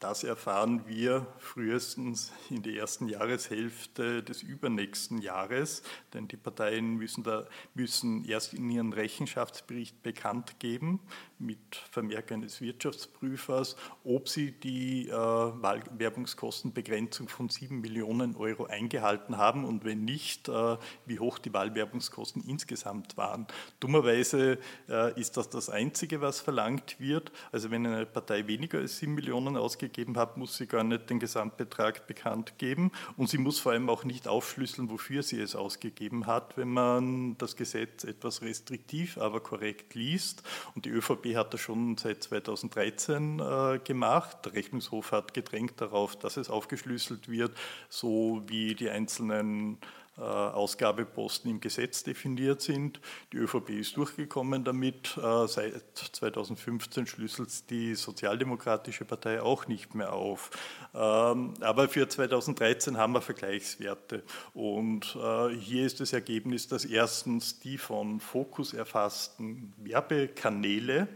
Das erfahren wir frühestens in der ersten Jahreshälfte des übernächsten Jahres, denn die Parteien müssen, da, müssen erst in ihren Rechenschaftsbericht bekannt geben, mit Vermerk eines Wirtschaftsprüfers, ob sie die äh, Wahlwerbungskostenbegrenzung von 7 Millionen Euro eingehalten haben und wenn nicht, äh, wie hoch die Wahlwerbungskosten insgesamt waren. Dummerweise äh, ist das das Einzige, was verlangt wird. Also wenn eine Partei weniger als 7 Millionen ausgegeben hat, muss sie gar nicht den Gesamtbetrag bekannt geben und sie muss vor allem auch nicht aufschlüsseln, wofür sie es ausgegeben hat, wenn man das Gesetz etwas restriktiv, aber korrekt liest. Und die ÖVP hat das schon seit 2013 äh, gemacht. Der Rechnungshof hat gedrängt darauf, dass es aufgeschlüsselt wird, so wie die einzelnen äh, Ausgabeposten im Gesetz definiert sind. Die ÖVP ist durchgekommen damit. Äh, seit 2015 schlüsselt die Sozialdemokratische Partei auch nicht mehr auf. Ähm, aber für 2013 haben wir Vergleichswerte. Und äh, hier ist das Ergebnis, dass erstens die von Fokus erfassten Werbekanäle,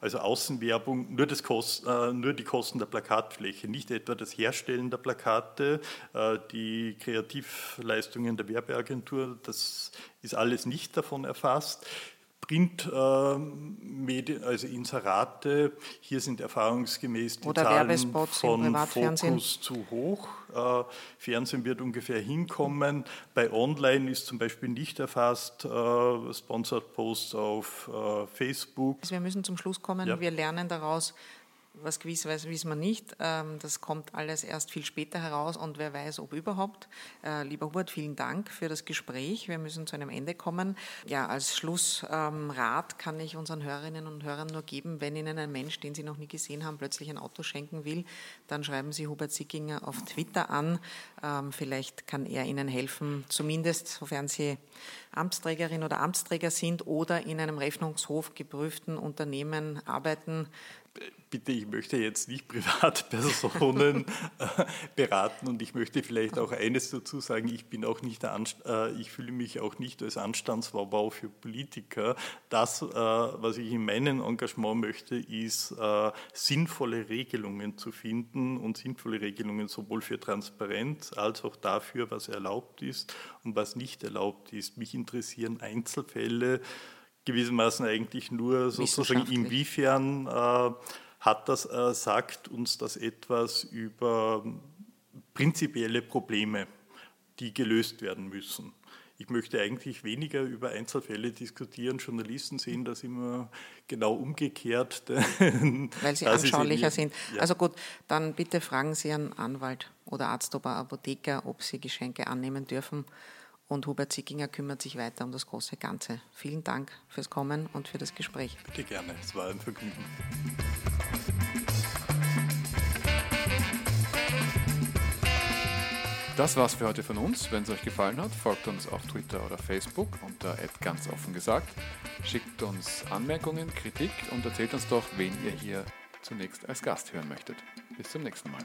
also Außenwerbung, nur, Kost, äh, nur die Kosten der Plakatfläche, nicht etwa das Herstellen der Plakate, äh, die Kreativleistungen der Werbeagentur, das ist alles nicht davon erfasst. Printmedien, also Inserate, hier sind erfahrungsgemäß die Oder Zahlen von Fokus zu hoch. Äh, Fernsehen wird ungefähr hinkommen. Bei Online ist zum Beispiel nicht erfasst äh, Sponsored Posts auf äh, Facebook. Also wir müssen zum Schluss kommen. Ja. Wir lernen daraus, was gewiss weiß, wissen wir nicht. Ähm, das kommt alles erst viel später heraus und wer weiß, ob überhaupt. Äh, lieber Hubert, vielen Dank für das Gespräch. Wir müssen zu einem Ende kommen. Ja, als Schlussrat kann ich unseren Hörerinnen und Hörern nur geben, wenn Ihnen ein Mensch, den Sie noch nie gesehen haben, plötzlich ein Auto schenken will, dann schreiben Sie Hubert Sickinger auf Twitter an. Ähm, vielleicht kann er Ihnen helfen, zumindest sofern Sie Amtsträgerin oder Amtsträger sind oder in einem Rechnungshof geprüften Unternehmen arbeiten, bitte, ich möchte jetzt nicht Privatpersonen äh, beraten und ich möchte vielleicht auch eines dazu sagen, ich bin auch nicht, äh, ich fühle mich auch nicht als Anstandswabau für Politiker. Das, äh, was ich in meinem Engagement möchte, ist sinnvolle Regelungen zu finden und sinnvolle Regelungen sowohl für Transparenz als auch dafür, was erlaubt ist und was nicht erlaubt ist. Mich interessieren Einzelfälle, gewissermaßen eigentlich nur sozusagen inwiefern äh, hat das, äh, sagt uns das etwas über prinzipielle Probleme, die gelöst werden müssen. Ich möchte eigentlich weniger über Einzelfälle diskutieren. Journalisten sehen das immer genau umgekehrt. Weil sie anschaulicher sind. Ja. Also gut, dann bitte fragen Sie einen Anwalt oder Arzt oder Apotheker, ob Sie Geschenke annehmen dürfen und Hubert Zickinger kümmert sich weiter um das große Ganze. Vielen Dank fürs Kommen und für das Gespräch. Bitte gerne, es war ein Vergnügen. Das war's für heute von uns. Wenn es euch gefallen hat, folgt uns auf Twitter oder Facebook unter ganz offen gesagt. Schickt uns Anmerkungen, Kritik und erzählt uns doch, wen ihr hier zunächst als Gast hören möchtet. Bis zum nächsten Mal.